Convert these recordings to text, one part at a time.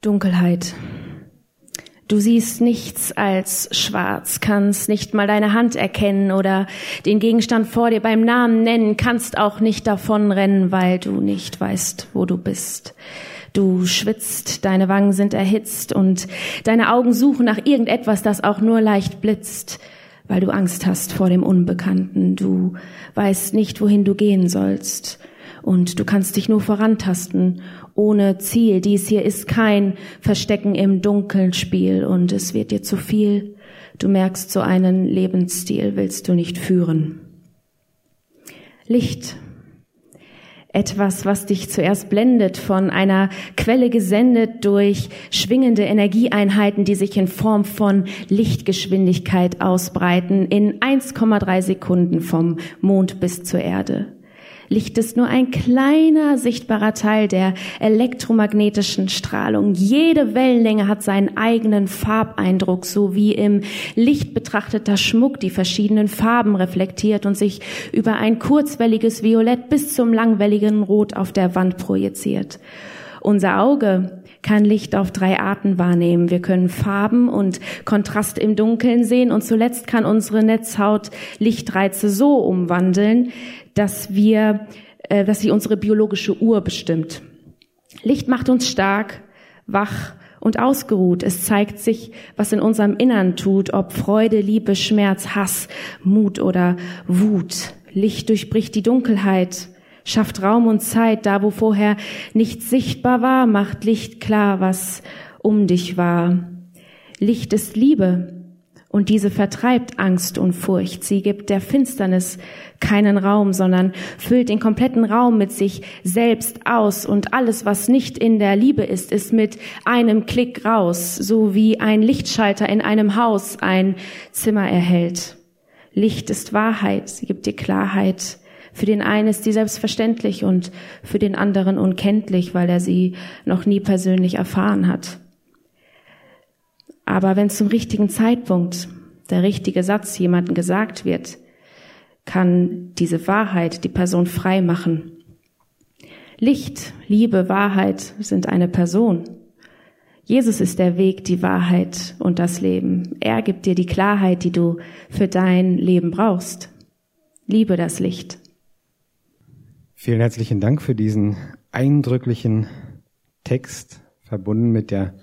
Dunkelheit. Du siehst nichts als schwarz, kannst nicht mal deine Hand erkennen oder den Gegenstand vor dir beim Namen nennen, kannst auch nicht davonrennen, weil du nicht weißt, wo du bist. Du schwitzt, deine Wangen sind erhitzt und deine Augen suchen nach irgendetwas, das auch nur leicht blitzt, weil du Angst hast vor dem Unbekannten. Du weißt nicht, wohin du gehen sollst und du kannst dich nur vorantasten ohne Ziel. Dies hier ist kein Verstecken im Dunkeln Spiel und es wird dir zu viel. Du merkst, so einen Lebensstil willst du nicht führen. Licht. Etwas, was dich zuerst blendet, von einer Quelle gesendet durch schwingende Energieeinheiten, die sich in Form von Lichtgeschwindigkeit ausbreiten, in 1,3 Sekunden vom Mond bis zur Erde. Licht ist nur ein kleiner sichtbarer Teil der elektromagnetischen Strahlung. Jede Wellenlänge hat seinen eigenen Farbeindruck, so wie im Licht betrachteter Schmuck die verschiedenen Farben reflektiert und sich über ein kurzwelliges Violett bis zum langwelligen Rot auf der Wand projiziert. Unser Auge kann Licht auf drei Arten wahrnehmen. Wir können Farben und Kontrast im Dunkeln sehen und zuletzt kann unsere Netzhaut Lichtreize so umwandeln, dass wir, äh, dass sie unsere biologische Uhr bestimmt. Licht macht uns stark, wach und ausgeruht. Es zeigt sich, was in unserem Innern tut, ob Freude, Liebe, Schmerz, Hass, Mut oder Wut. Licht durchbricht die Dunkelheit, schafft Raum und Zeit, da wo vorher nichts sichtbar war, macht Licht klar, was um dich war. Licht ist Liebe und diese vertreibt Angst und Furcht. Sie gibt der Finsternis keinen Raum, sondern füllt den kompletten Raum mit sich selbst aus und alles, was nicht in der Liebe ist, ist mit einem Klick raus, so wie ein Lichtschalter in einem Haus ein Zimmer erhält. Licht ist Wahrheit, sie gibt dir Klarheit. Für den einen ist sie selbstverständlich und für den anderen unkenntlich, weil er sie noch nie persönlich erfahren hat. Aber wenn zum richtigen Zeitpunkt der richtige Satz jemandem gesagt wird, kann diese Wahrheit die Person frei machen. Licht, Liebe, Wahrheit sind eine Person. Jesus ist der Weg, die Wahrheit und das Leben. Er gibt dir die Klarheit, die du für dein Leben brauchst. Liebe das Licht. Vielen herzlichen Dank für diesen eindrücklichen Text, verbunden mit der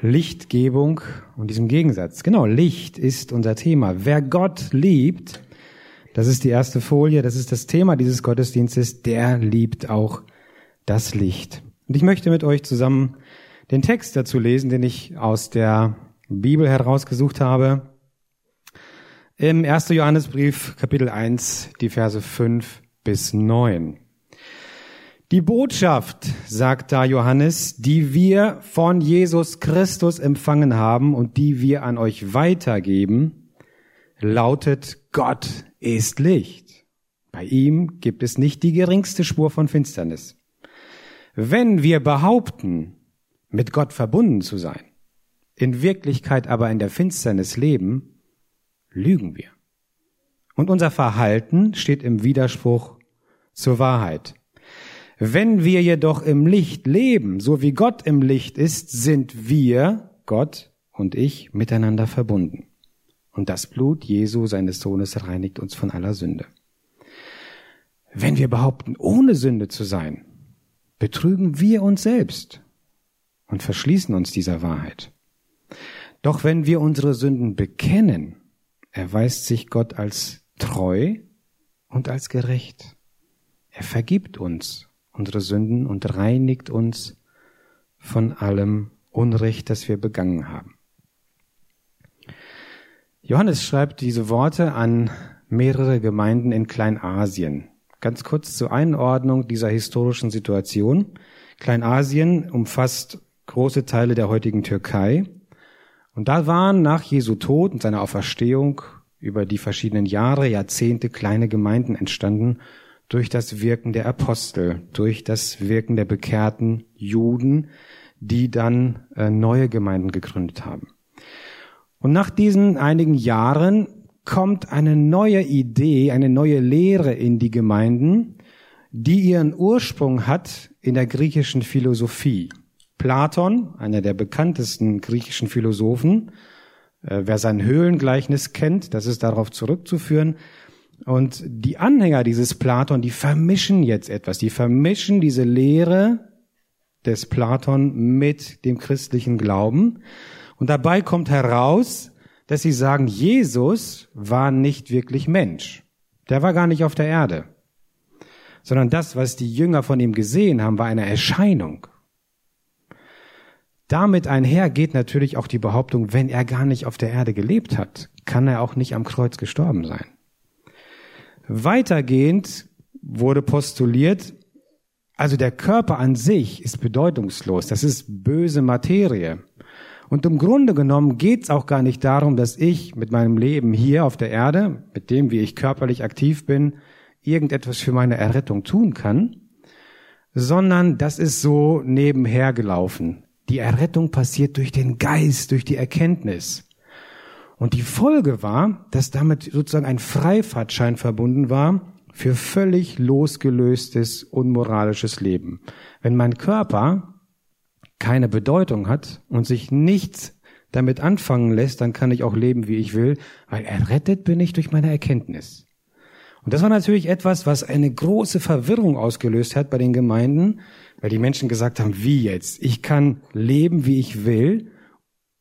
Lichtgebung und diesem Gegensatz. Genau, Licht ist unser Thema. Wer Gott liebt, das ist die erste Folie, das ist das Thema dieses Gottesdienstes, der liebt auch das Licht. Und ich möchte mit euch zusammen den Text dazu lesen, den ich aus der Bibel herausgesucht habe. Im 1. Johannesbrief, Kapitel 1, die Verse 5 bis 9. Die Botschaft, sagt da Johannes, die wir von Jesus Christus empfangen haben und die wir an euch weitergeben, lautet, Gott ist Licht. Bei ihm gibt es nicht die geringste Spur von Finsternis. Wenn wir behaupten, mit Gott verbunden zu sein, in Wirklichkeit aber in der Finsternis leben, lügen wir. Und unser Verhalten steht im Widerspruch zur Wahrheit. Wenn wir jedoch im Licht leben, so wie Gott im Licht ist, sind wir, Gott und ich, miteinander verbunden. Und das Blut Jesu, seines Sohnes, reinigt uns von aller Sünde. Wenn wir behaupten, ohne Sünde zu sein, betrügen wir uns selbst und verschließen uns dieser Wahrheit. Doch wenn wir unsere Sünden bekennen, erweist sich Gott als treu und als gerecht. Er vergibt uns unsere Sünden und reinigt uns von allem Unrecht, das wir begangen haben. Johannes schreibt diese Worte an mehrere Gemeinden in Kleinasien. Ganz kurz zur Einordnung dieser historischen Situation. Kleinasien umfasst große Teile der heutigen Türkei. Und da waren nach Jesu Tod und seiner Auferstehung über die verschiedenen Jahre, Jahrzehnte kleine Gemeinden entstanden durch das Wirken der Apostel, durch das Wirken der bekehrten Juden, die dann äh, neue Gemeinden gegründet haben. Und nach diesen einigen Jahren kommt eine neue Idee, eine neue Lehre in die Gemeinden, die ihren Ursprung hat in der griechischen Philosophie. Platon, einer der bekanntesten griechischen Philosophen. Äh, wer sein Höhlengleichnis kennt, das ist darauf zurückzuführen. Und die Anhänger dieses Platon, die vermischen jetzt etwas. Die vermischen diese Lehre des Platon mit dem christlichen Glauben. Und dabei kommt heraus, dass sie sagen, Jesus war nicht wirklich Mensch. Der war gar nicht auf der Erde. Sondern das, was die Jünger von ihm gesehen haben, war eine Erscheinung. Damit einher geht natürlich auch die Behauptung, wenn er gar nicht auf der Erde gelebt hat, kann er auch nicht am Kreuz gestorben sein. Weitergehend wurde postuliert, also der Körper an sich ist bedeutungslos, das ist böse Materie. Und im Grunde genommen geht es auch gar nicht darum, dass ich mit meinem Leben hier auf der Erde, mit dem, wie ich körperlich aktiv bin, irgendetwas für meine Errettung tun kann, sondern das ist so nebenher gelaufen. Die Errettung passiert durch den Geist, durch die Erkenntnis. Und die Folge war, dass damit sozusagen ein Freifahrtschein verbunden war für völlig losgelöstes, unmoralisches Leben. Wenn mein Körper keine Bedeutung hat und sich nichts damit anfangen lässt, dann kann ich auch leben, wie ich will, weil errettet bin ich durch meine Erkenntnis. Und das war natürlich etwas, was eine große Verwirrung ausgelöst hat bei den Gemeinden, weil die Menschen gesagt haben, wie jetzt? Ich kann leben, wie ich will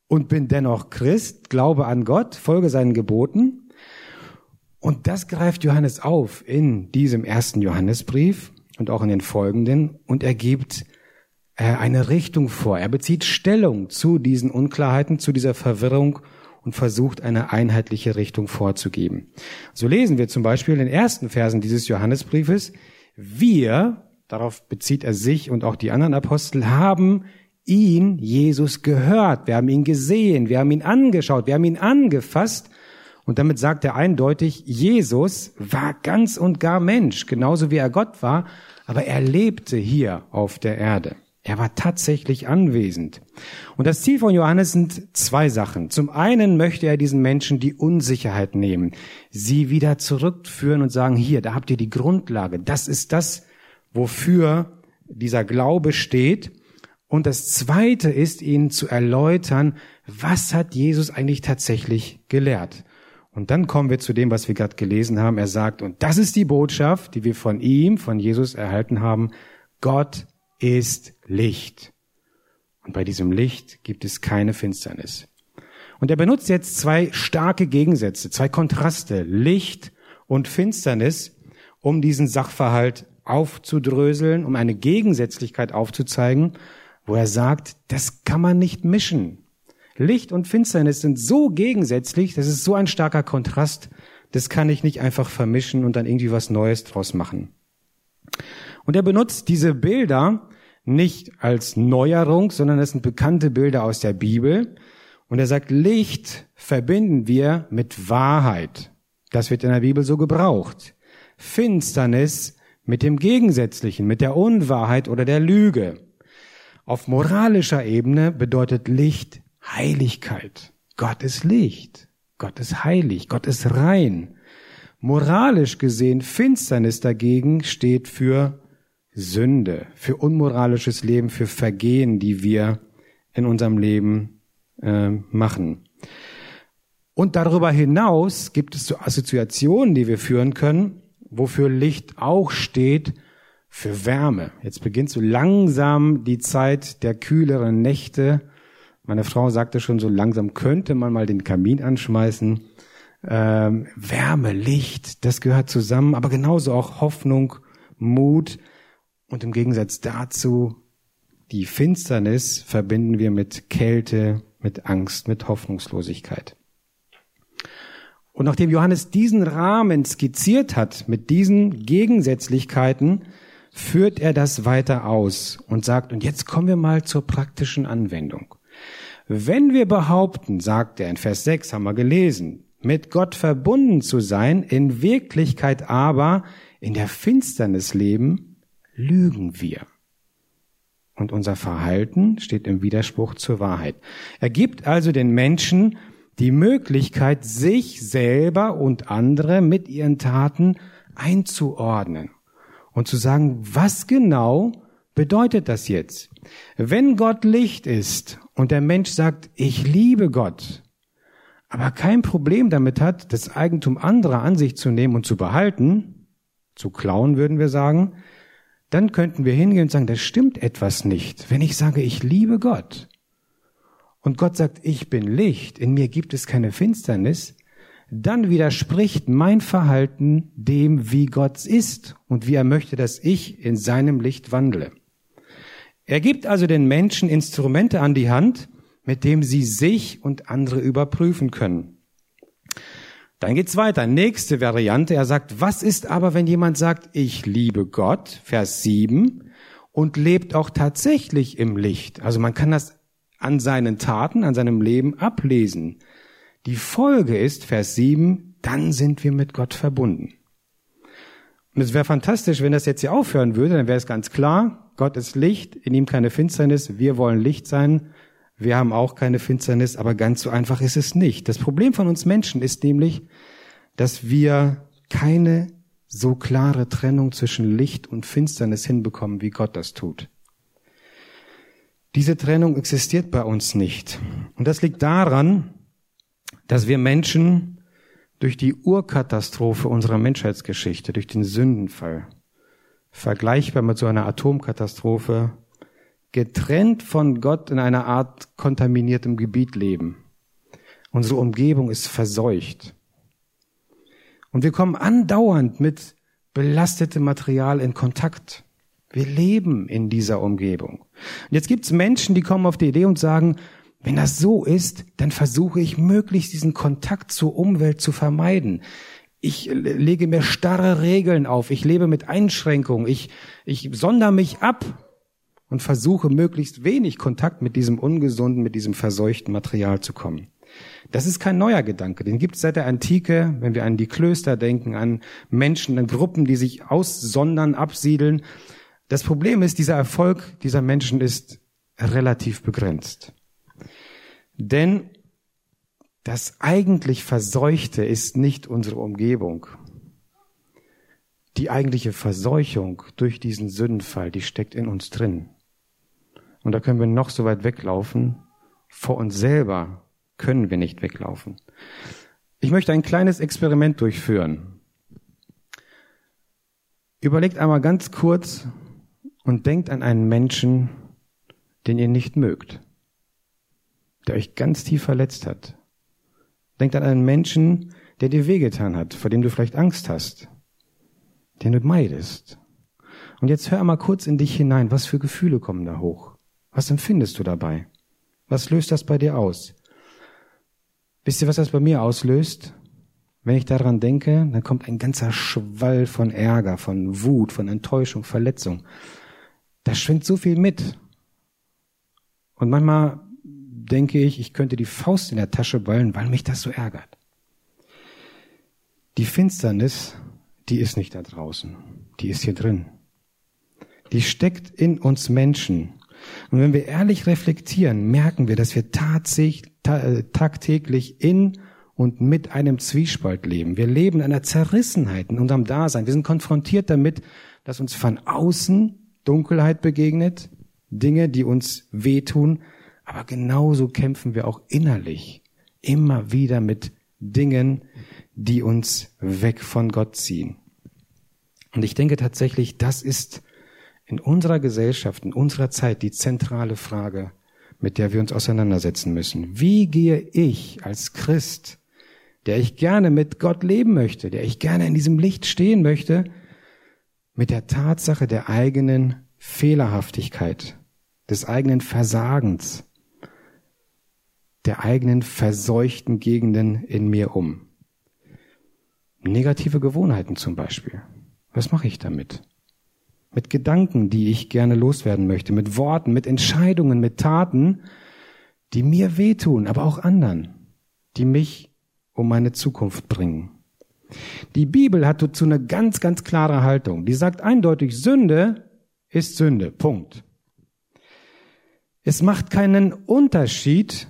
und bin dennoch Christ, glaube an Gott, folge seinen Geboten. Und das greift Johannes auf in diesem ersten Johannesbrief und auch in den folgenden und er gibt äh, eine Richtung vor. Er bezieht Stellung zu diesen Unklarheiten, zu dieser Verwirrung und versucht eine einheitliche Richtung vorzugeben. So lesen wir zum Beispiel in den ersten Versen dieses Johannesbriefes, wir, darauf bezieht er sich und auch die anderen Apostel, haben ihn, Jesus, gehört. Wir haben ihn gesehen, wir haben ihn angeschaut, wir haben ihn angefasst. Und damit sagt er eindeutig, Jesus war ganz und gar Mensch, genauso wie er Gott war, aber er lebte hier auf der Erde. Er war tatsächlich anwesend. Und das Ziel von Johannes sind zwei Sachen. Zum einen möchte er diesen Menschen die Unsicherheit nehmen, sie wieder zurückführen und sagen, hier, da habt ihr die Grundlage. Das ist das, wofür dieser Glaube steht. Und das Zweite ist, ihnen zu erläutern, was hat Jesus eigentlich tatsächlich gelehrt. Und dann kommen wir zu dem, was wir gerade gelesen haben. Er sagt, und das ist die Botschaft, die wir von ihm, von Jesus erhalten haben. Gott ist Licht. Und bei diesem Licht gibt es keine Finsternis. Und er benutzt jetzt zwei starke Gegensätze, zwei Kontraste, Licht und Finsternis, um diesen Sachverhalt aufzudröseln, um eine Gegensätzlichkeit aufzuzeigen wo er sagt, das kann man nicht mischen. Licht und Finsternis sind so gegensätzlich, das ist so ein starker Kontrast, das kann ich nicht einfach vermischen und dann irgendwie was Neues draus machen. Und er benutzt diese Bilder nicht als Neuerung, sondern es sind bekannte Bilder aus der Bibel. Und er sagt, Licht verbinden wir mit Wahrheit. Das wird in der Bibel so gebraucht. Finsternis mit dem Gegensätzlichen, mit der Unwahrheit oder der Lüge. Auf moralischer Ebene bedeutet Licht Heiligkeit. Gott ist Licht. Gott ist heilig. Gott ist rein. Moralisch gesehen, Finsternis dagegen steht für Sünde, für unmoralisches Leben, für Vergehen, die wir in unserem Leben äh, machen. Und darüber hinaus gibt es so Assoziationen, die wir führen können, wofür Licht auch steht, für Wärme. Jetzt beginnt so langsam die Zeit der kühleren Nächte. Meine Frau sagte schon, so langsam könnte man mal den Kamin anschmeißen. Ähm, Wärme, Licht, das gehört zusammen, aber genauso auch Hoffnung, Mut und im Gegensatz dazu die Finsternis verbinden wir mit Kälte, mit Angst, mit Hoffnungslosigkeit. Und nachdem Johannes diesen Rahmen skizziert hat, mit diesen Gegensätzlichkeiten, führt er das weiter aus und sagt, und jetzt kommen wir mal zur praktischen Anwendung. Wenn wir behaupten, sagt er in Vers 6, haben wir gelesen, mit Gott verbunden zu sein, in Wirklichkeit aber in der Finsternis leben, lügen wir. Und unser Verhalten steht im Widerspruch zur Wahrheit. Er gibt also den Menschen die Möglichkeit, sich selber und andere mit ihren Taten einzuordnen und zu sagen, was genau bedeutet das jetzt? Wenn Gott Licht ist und der Mensch sagt, ich liebe Gott, aber kein Problem damit hat, das Eigentum anderer an sich zu nehmen und zu behalten, zu klauen würden wir sagen, dann könnten wir hingehen und sagen, das stimmt etwas nicht. Wenn ich sage, ich liebe Gott und Gott sagt, ich bin Licht, in mir gibt es keine Finsternis, dann widerspricht mein Verhalten dem, wie Gott ist und wie er möchte, dass ich in seinem Licht wandle. Er gibt also den Menschen Instrumente an die Hand, mit dem sie sich und andere überprüfen können. Dann geht's weiter. Nächste Variante. Er sagt, was ist aber, wenn jemand sagt, ich liebe Gott, Vers 7, und lebt auch tatsächlich im Licht? Also man kann das an seinen Taten, an seinem Leben ablesen. Die Folge ist, Vers 7, dann sind wir mit Gott verbunden. Und es wäre fantastisch, wenn das jetzt hier aufhören würde, dann wäre es ganz klar, Gott ist Licht, in ihm keine Finsternis, wir wollen Licht sein, wir haben auch keine Finsternis, aber ganz so einfach ist es nicht. Das Problem von uns Menschen ist nämlich, dass wir keine so klare Trennung zwischen Licht und Finsternis hinbekommen, wie Gott das tut. Diese Trennung existiert bei uns nicht. Und das liegt daran, dass wir Menschen durch die Urkatastrophe unserer Menschheitsgeschichte, durch den Sündenfall, vergleichbar mit so einer Atomkatastrophe, getrennt von Gott in einer Art kontaminiertem Gebiet leben. Unsere Umgebung ist verseucht. Und wir kommen andauernd mit belastetem Material in Kontakt. Wir leben in dieser Umgebung. Und jetzt gibt es Menschen, die kommen auf die Idee und sagen, wenn das so ist, dann versuche ich möglichst diesen Kontakt zur Umwelt zu vermeiden. Ich lege mir starre Regeln auf. Ich lebe mit Einschränkungen. Ich, ich sonder mich ab und versuche möglichst wenig Kontakt mit diesem ungesunden, mit diesem verseuchten Material zu kommen. Das ist kein neuer Gedanke. Den gibt es seit der Antike, wenn wir an die Klöster denken, an Menschen, an Gruppen, die sich aussondern, absiedeln. Das Problem ist, dieser Erfolg dieser Menschen ist relativ begrenzt. Denn das eigentlich Verseuchte ist nicht unsere Umgebung. Die eigentliche Verseuchung durch diesen Sündenfall, die steckt in uns drin. Und da können wir noch so weit weglaufen. Vor uns selber können wir nicht weglaufen. Ich möchte ein kleines Experiment durchführen. Überlegt einmal ganz kurz und denkt an einen Menschen, den ihr nicht mögt der euch ganz tief verletzt hat. Denkt an einen Menschen, der dir wehgetan hat, vor dem du vielleicht Angst hast, den du meidest. Und jetzt hör mal kurz in dich hinein, was für Gefühle kommen da hoch? Was empfindest du dabei? Was löst das bei dir aus? Wisst ihr, was das bei mir auslöst? Wenn ich daran denke, dann kommt ein ganzer Schwall von Ärger, von Wut, von Enttäuschung, Verletzung. Da schwingt so viel mit. Und manchmal denke ich, ich könnte die Faust in der Tasche ballen, weil mich das so ärgert. Die Finsternis, die ist nicht da draußen, die ist hier drin. Die steckt in uns Menschen. Und wenn wir ehrlich reflektieren, merken wir, dass wir tatsächlich, ta tagtäglich in und mit einem Zwiespalt leben. Wir leben in einer Zerrissenheit in unserem Dasein. Wir sind konfrontiert damit, dass uns von außen Dunkelheit begegnet, Dinge, die uns wehtun, aber genauso kämpfen wir auch innerlich immer wieder mit Dingen, die uns weg von Gott ziehen. Und ich denke tatsächlich, das ist in unserer Gesellschaft, in unserer Zeit die zentrale Frage, mit der wir uns auseinandersetzen müssen. Wie gehe ich als Christ, der ich gerne mit Gott leben möchte, der ich gerne in diesem Licht stehen möchte, mit der Tatsache der eigenen Fehlerhaftigkeit, des eigenen Versagens, der eigenen verseuchten Gegenden in mir um. Negative Gewohnheiten zum Beispiel. Was mache ich damit? Mit Gedanken, die ich gerne loswerden möchte, mit Worten, mit Entscheidungen, mit Taten, die mir wehtun, aber auch anderen, die mich um meine Zukunft bringen. Die Bibel hat dazu eine ganz, ganz klare Haltung. Die sagt eindeutig, Sünde ist Sünde. Punkt. Es macht keinen Unterschied,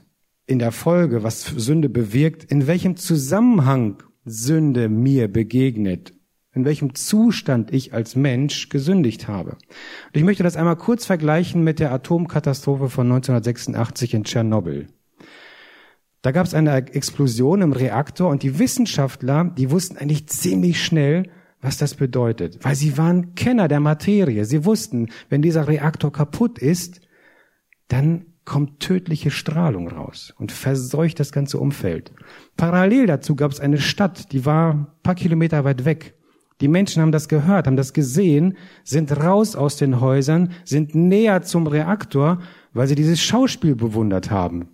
in der Folge, was Sünde bewirkt, in welchem Zusammenhang Sünde mir begegnet, in welchem Zustand ich als Mensch gesündigt habe. Und ich möchte das einmal kurz vergleichen mit der Atomkatastrophe von 1986 in Tschernobyl. Da gab es eine Explosion im Reaktor und die Wissenschaftler, die wussten eigentlich ziemlich schnell, was das bedeutet, weil sie waren Kenner der Materie. Sie wussten, wenn dieser Reaktor kaputt ist, dann kommt tödliche Strahlung raus und verseucht das ganze Umfeld. Parallel dazu gab es eine Stadt, die war ein paar Kilometer weit weg. Die Menschen haben das gehört, haben das gesehen, sind raus aus den Häusern, sind näher zum Reaktor, weil sie dieses Schauspiel bewundert haben.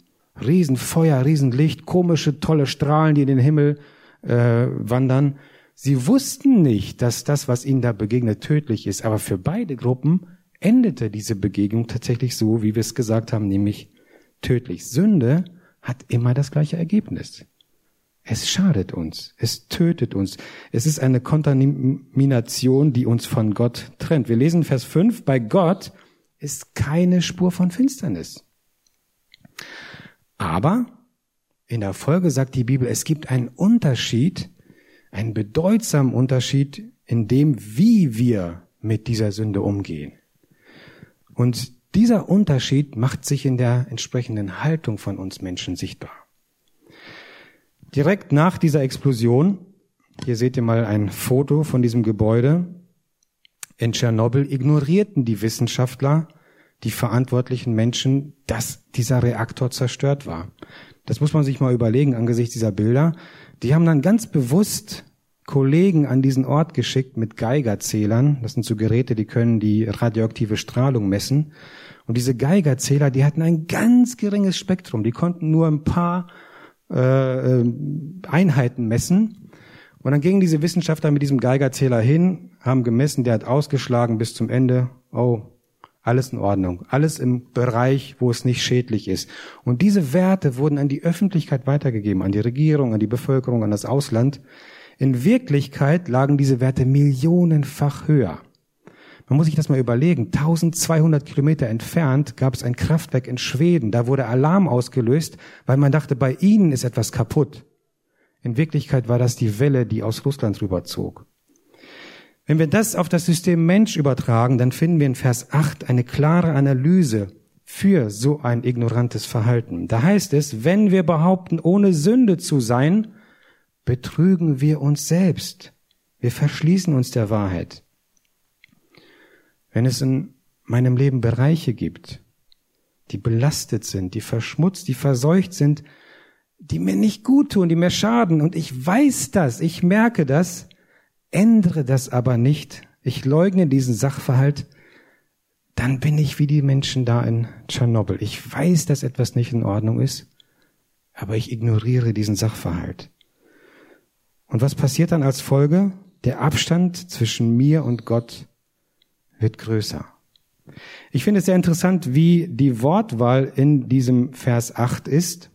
Riesenfeuer, Riesenlicht, komische, tolle Strahlen, die in den Himmel äh, wandern. Sie wussten nicht, dass das, was ihnen da begegnet, tödlich ist, aber für beide Gruppen endete diese Begegnung tatsächlich so, wie wir es gesagt haben, nämlich tödlich. Sünde hat immer das gleiche Ergebnis. Es schadet uns, es tötet uns. Es ist eine Kontamination, die uns von Gott trennt. Wir lesen Vers 5, bei Gott ist keine Spur von Finsternis. Aber in der Folge sagt die Bibel, es gibt einen Unterschied, einen bedeutsamen Unterschied in dem, wie wir mit dieser Sünde umgehen. Und dieser Unterschied macht sich in der entsprechenden Haltung von uns Menschen sichtbar. Direkt nach dieser Explosion, hier seht ihr mal ein Foto von diesem Gebäude in Tschernobyl, ignorierten die Wissenschaftler, die verantwortlichen Menschen, dass dieser Reaktor zerstört war. Das muss man sich mal überlegen angesichts dieser Bilder. Die haben dann ganz bewusst Kollegen an diesen Ort geschickt mit Geigerzählern. Das sind so Geräte, die können die radioaktive Strahlung messen. Und diese Geigerzähler, die hatten ein ganz geringes Spektrum. Die konnten nur ein paar äh, Einheiten messen. Und dann gingen diese Wissenschaftler mit diesem Geigerzähler hin, haben gemessen, der hat ausgeschlagen bis zum Ende. Oh, alles in Ordnung. Alles im Bereich, wo es nicht schädlich ist. Und diese Werte wurden an die Öffentlichkeit weitergegeben, an die Regierung, an die Bevölkerung, an das Ausland. In Wirklichkeit lagen diese Werte millionenfach höher. Man muss sich das mal überlegen. 1200 Kilometer entfernt gab es ein Kraftwerk in Schweden. Da wurde Alarm ausgelöst, weil man dachte, bei ihnen ist etwas kaputt. In Wirklichkeit war das die Welle, die aus Russland rüberzog. Wenn wir das auf das System Mensch übertragen, dann finden wir in Vers 8 eine klare Analyse für so ein ignorantes Verhalten. Da heißt es, wenn wir behaupten, ohne Sünde zu sein, betrügen wir uns selbst. Wir verschließen uns der Wahrheit. Wenn es in meinem Leben Bereiche gibt, die belastet sind, die verschmutzt, die verseucht sind, die mir nicht gut tun, die mir schaden, und ich weiß das, ich merke das, ändere das aber nicht, ich leugne diesen Sachverhalt, dann bin ich wie die Menschen da in Tschernobyl. Ich weiß, dass etwas nicht in Ordnung ist, aber ich ignoriere diesen Sachverhalt. Und was passiert dann als Folge? Der Abstand zwischen mir und Gott wird größer. Ich finde es sehr interessant, wie die Wortwahl in diesem Vers 8 ist.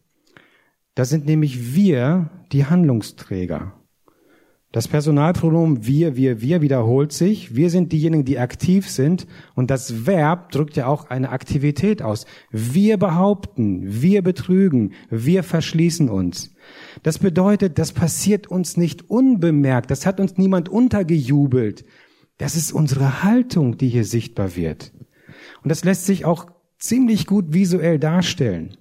Da sind nämlich wir die Handlungsträger. Das Personalpronomen wir, wir, wir wiederholt sich. Wir sind diejenigen, die aktiv sind. Und das Verb drückt ja auch eine Aktivität aus. Wir behaupten, wir betrügen, wir verschließen uns. Das bedeutet, das passiert uns nicht unbemerkt, das hat uns niemand untergejubelt. Das ist unsere Haltung, die hier sichtbar wird. Und das lässt sich auch ziemlich gut visuell darstellen.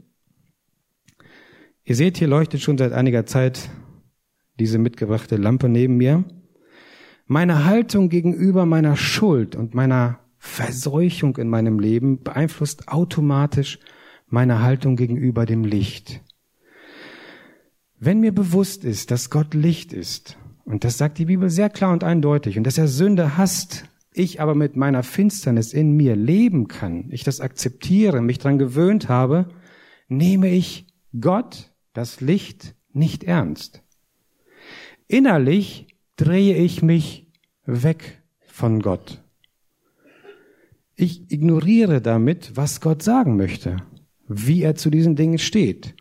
Ihr seht, hier leuchtet schon seit einiger Zeit diese mitgebrachte Lampe neben mir. Meine Haltung gegenüber meiner Schuld und meiner Verseuchung in meinem Leben beeinflusst automatisch meine Haltung gegenüber dem Licht. Wenn mir bewusst ist, dass Gott Licht ist, und das sagt die Bibel sehr klar und eindeutig, und dass er Sünde hasst, ich aber mit meiner Finsternis in mir leben kann, ich das akzeptiere, mich dran gewöhnt habe, nehme ich Gott, das Licht, nicht ernst. Innerlich drehe ich mich weg von Gott. Ich ignoriere damit, was Gott sagen möchte, wie er zu diesen Dingen steht.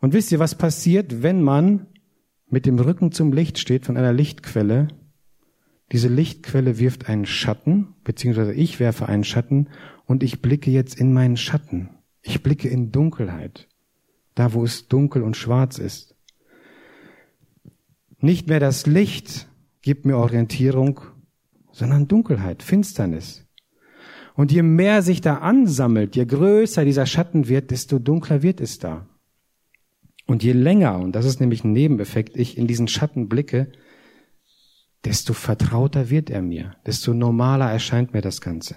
Und wisst ihr, was passiert, wenn man mit dem Rücken zum Licht steht von einer Lichtquelle? Diese Lichtquelle wirft einen Schatten, beziehungsweise ich werfe einen Schatten und ich blicke jetzt in meinen Schatten. Ich blicke in Dunkelheit, da wo es dunkel und schwarz ist. Nicht mehr das Licht, gibt mir Orientierung, sondern Dunkelheit, Finsternis. Und je mehr sich da ansammelt, je größer dieser Schatten wird, desto dunkler wird es da. Und je länger, und das ist nämlich ein Nebeneffekt, ich in diesen Schatten blicke, desto vertrauter wird er mir, desto normaler erscheint mir das Ganze.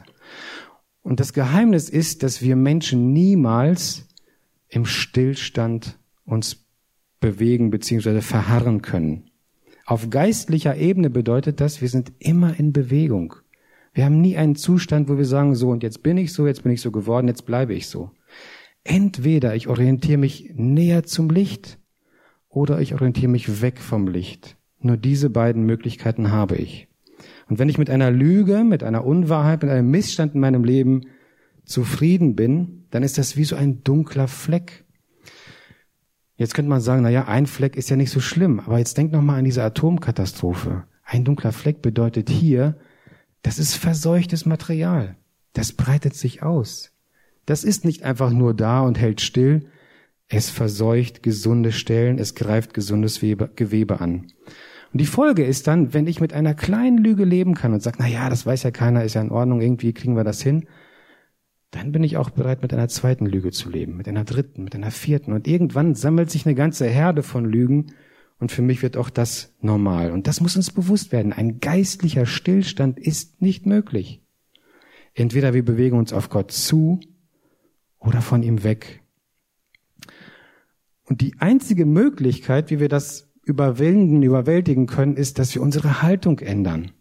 Und das Geheimnis ist, dass wir Menschen niemals im Stillstand uns bewegen bzw. verharren können. Auf geistlicher Ebene bedeutet das, wir sind immer in Bewegung. Wir haben nie einen Zustand, wo wir sagen, so und jetzt bin ich so, jetzt bin ich so geworden, jetzt bleibe ich so. Entweder ich orientiere mich näher zum Licht oder ich orientiere mich weg vom Licht. Nur diese beiden Möglichkeiten habe ich. Und wenn ich mit einer Lüge, mit einer Unwahrheit, mit einem Missstand in meinem Leben zufrieden bin, dann ist das wie so ein dunkler Fleck. Jetzt könnte man sagen, na ja, ein Fleck ist ja nicht so schlimm, aber jetzt denk noch mal an diese Atomkatastrophe. Ein dunkler Fleck bedeutet hier, das ist verseuchtes Material. Das breitet sich aus. Das ist nicht einfach nur da und hält still. Es verseucht gesunde Stellen, es greift gesundes Gewebe an. Und die Folge ist dann, wenn ich mit einer kleinen Lüge leben kann und sage, na ja, das weiß ja keiner, ist ja in Ordnung, irgendwie kriegen wir das hin, dann bin ich auch bereit, mit einer zweiten Lüge zu leben, mit einer dritten, mit einer vierten. Und irgendwann sammelt sich eine ganze Herde von Lügen und für mich wird auch das normal. Und das muss uns bewusst werden. Ein geistlicher Stillstand ist nicht möglich. Entweder wir bewegen uns auf Gott zu oder von ihm weg. Und die einzige Möglichkeit, wie wir das überwinden, überwältigen können, ist, dass wir unsere Haltung ändern.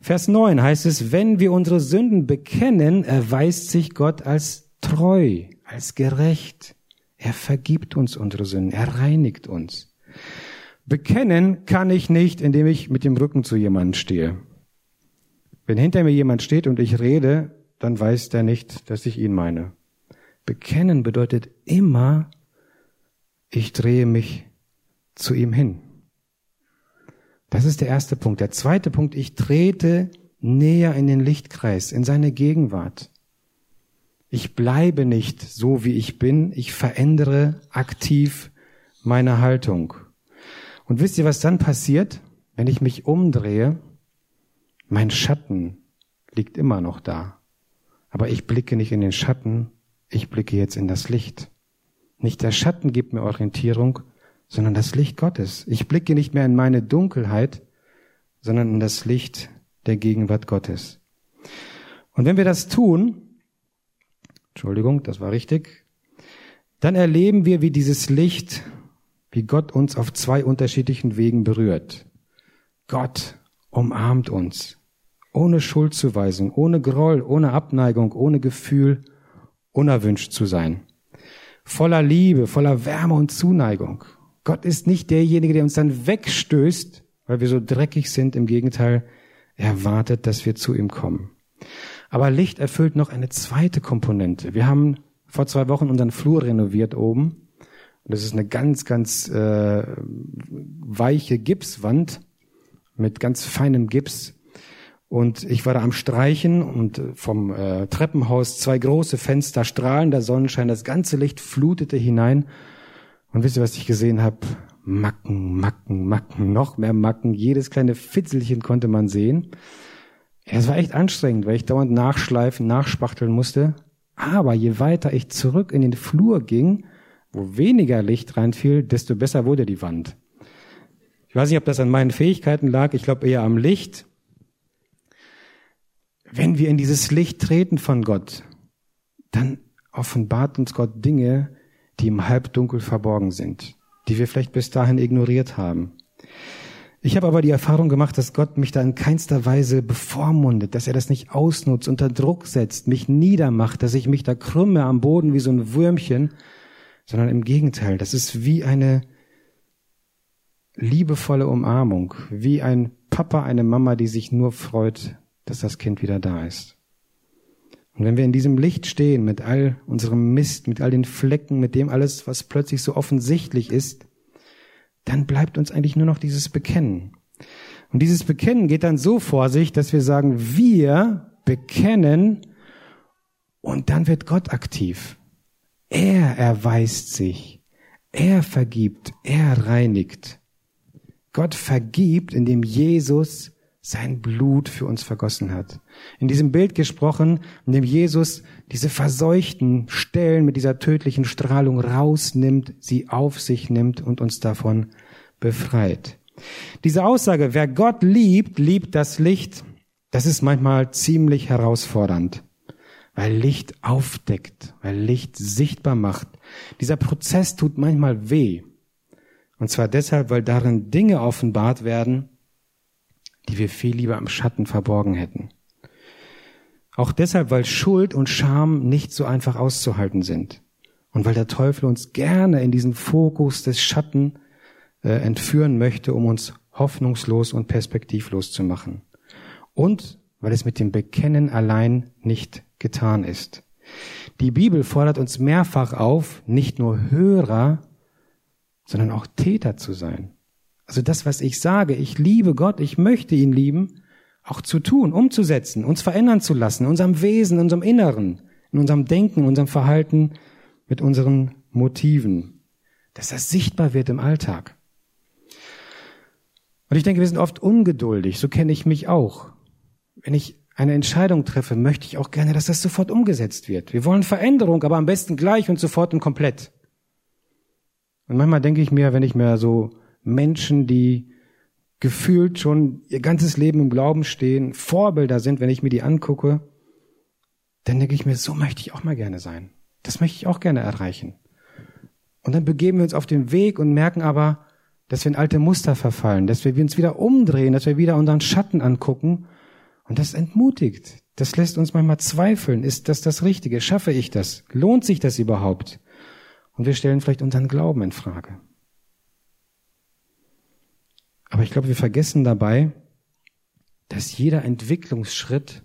Vers 9 heißt es, wenn wir unsere Sünden bekennen, erweist sich Gott als treu, als gerecht. Er vergibt uns unsere Sünden, er reinigt uns. Bekennen kann ich nicht, indem ich mit dem Rücken zu jemandem stehe. Wenn hinter mir jemand steht und ich rede, dann weiß der nicht, dass ich ihn meine. Bekennen bedeutet immer, ich drehe mich zu ihm hin. Das ist der erste Punkt. Der zweite Punkt, ich trete näher in den Lichtkreis, in seine Gegenwart. Ich bleibe nicht so, wie ich bin, ich verändere aktiv meine Haltung. Und wisst ihr, was dann passiert, wenn ich mich umdrehe? Mein Schatten liegt immer noch da. Aber ich blicke nicht in den Schatten, ich blicke jetzt in das Licht. Nicht der Schatten gibt mir Orientierung, sondern das Licht Gottes. Ich blicke nicht mehr in meine Dunkelheit, sondern in das Licht der Gegenwart Gottes. Und wenn wir das tun, Entschuldigung, das war richtig, dann erleben wir, wie dieses Licht, wie Gott uns auf zwei unterschiedlichen Wegen berührt. Gott umarmt uns, ohne Schuldzuweisung, ohne Groll, ohne Abneigung, ohne Gefühl, unerwünscht zu sein. Voller Liebe, voller Wärme und Zuneigung. Gott ist nicht derjenige, der uns dann wegstößt, weil wir so dreckig sind. Im Gegenteil, er wartet, dass wir zu ihm kommen. Aber Licht erfüllt noch eine zweite Komponente. Wir haben vor zwei Wochen unseren Flur renoviert oben. Und das ist eine ganz, ganz äh, weiche Gipswand mit ganz feinem Gips. Und ich war da am Streichen und vom äh, Treppenhaus zwei große Fenster, strahlender Sonnenschein, das ganze Licht flutete hinein. Und wisst ihr, was ich gesehen habe? Macken, Macken, Macken, noch mehr Macken. Jedes kleine Fitzelchen konnte man sehen. Es war echt anstrengend, weil ich dauernd nachschleifen, nachspachteln musste. Aber je weiter ich zurück in den Flur ging, wo weniger Licht reinfiel, desto besser wurde die Wand. Ich weiß nicht, ob das an meinen Fähigkeiten lag. Ich glaube eher am Licht. Wenn wir in dieses Licht treten von Gott, dann offenbart uns Gott Dinge, die im Halbdunkel verborgen sind, die wir vielleicht bis dahin ignoriert haben. Ich habe aber die Erfahrung gemacht, dass Gott mich da in keinster Weise bevormundet, dass er das nicht ausnutzt, unter Druck setzt, mich niedermacht, dass ich mich da krümme am Boden wie so ein Würmchen, sondern im Gegenteil, das ist wie eine liebevolle Umarmung, wie ein Papa, eine Mama, die sich nur freut, dass das Kind wieder da ist. Und wenn wir in diesem Licht stehen, mit all unserem Mist, mit all den Flecken, mit dem alles, was plötzlich so offensichtlich ist, dann bleibt uns eigentlich nur noch dieses Bekennen. Und dieses Bekennen geht dann so vor sich, dass wir sagen, wir bekennen und dann wird Gott aktiv. Er erweist sich, er vergibt, er reinigt. Gott vergibt, indem Jesus sein Blut für uns vergossen hat. In diesem Bild gesprochen, in dem Jesus diese verseuchten Stellen mit dieser tödlichen Strahlung rausnimmt, sie auf sich nimmt und uns davon befreit. Diese Aussage, wer Gott liebt, liebt das Licht, das ist manchmal ziemlich herausfordernd, weil Licht aufdeckt, weil Licht sichtbar macht. Dieser Prozess tut manchmal weh. Und zwar deshalb, weil darin Dinge offenbart werden, die wir viel lieber im Schatten verborgen hätten. Auch deshalb, weil Schuld und Scham nicht so einfach auszuhalten sind. Und weil der Teufel uns gerne in diesen Fokus des Schatten äh, entführen möchte, um uns hoffnungslos und perspektivlos zu machen. Und weil es mit dem Bekennen allein nicht getan ist. Die Bibel fordert uns mehrfach auf, nicht nur Hörer, sondern auch Täter zu sein. Also das, was ich sage, ich liebe Gott, ich möchte ihn lieben, auch zu tun, umzusetzen, uns verändern zu lassen, in unserem Wesen, in unserem Inneren, in unserem Denken, in unserem Verhalten, mit unseren Motiven, dass das sichtbar wird im Alltag. Und ich denke, wir sind oft ungeduldig, so kenne ich mich auch. Wenn ich eine Entscheidung treffe, möchte ich auch gerne, dass das sofort umgesetzt wird. Wir wollen Veränderung, aber am besten gleich und sofort und komplett. Und manchmal denke ich mir, wenn ich mir so Menschen, die gefühlt schon ihr ganzes Leben im Glauben stehen, Vorbilder sind, wenn ich mir die angucke, dann denke ich mir, so möchte ich auch mal gerne sein. Das möchte ich auch gerne erreichen. Und dann begeben wir uns auf den Weg und merken aber, dass wir in alte Muster verfallen, dass wir uns wieder umdrehen, dass wir wieder unseren Schatten angucken. Und das entmutigt. Das lässt uns manchmal zweifeln. Ist das das Richtige? Schaffe ich das? Lohnt sich das überhaupt? Und wir stellen vielleicht unseren Glauben in Frage. Aber ich glaube, wir vergessen dabei, dass jeder Entwicklungsschritt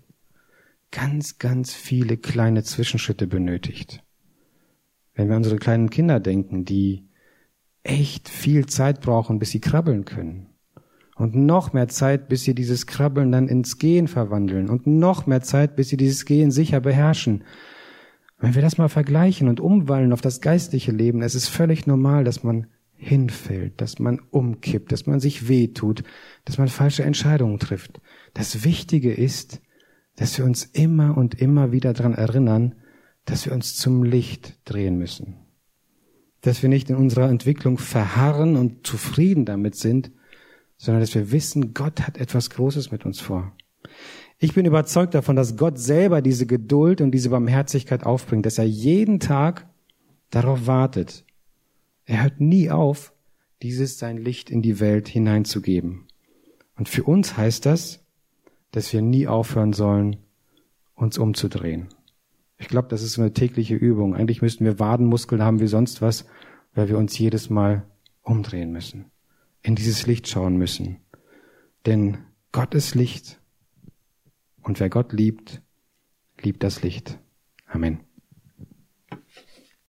ganz, ganz viele kleine Zwischenschritte benötigt. Wenn wir unsere kleinen Kinder denken, die echt viel Zeit brauchen, bis sie krabbeln können. Und noch mehr Zeit, bis sie dieses Krabbeln dann ins Gehen verwandeln. Und noch mehr Zeit, bis sie dieses Gehen sicher beherrschen. Wenn wir das mal vergleichen und umwandeln auf das geistliche Leben, es ist völlig normal, dass man hinfällt, dass man umkippt, dass man sich wehtut, dass man falsche Entscheidungen trifft. Das Wichtige ist, dass wir uns immer und immer wieder daran erinnern, dass wir uns zum Licht drehen müssen. Dass wir nicht in unserer Entwicklung verharren und zufrieden damit sind, sondern dass wir wissen, Gott hat etwas Großes mit uns vor. Ich bin überzeugt davon, dass Gott selber diese Geduld und diese Barmherzigkeit aufbringt, dass er jeden Tag darauf wartet, er hört nie auf, dieses sein Licht in die Welt hineinzugeben. Und für uns heißt das, dass wir nie aufhören sollen, uns umzudrehen. Ich glaube, das ist eine tägliche Übung. Eigentlich müssten wir Wadenmuskeln haben wie sonst was, weil wir uns jedes Mal umdrehen müssen, in dieses Licht schauen müssen. Denn Gott ist Licht und wer Gott liebt, liebt das Licht. Amen.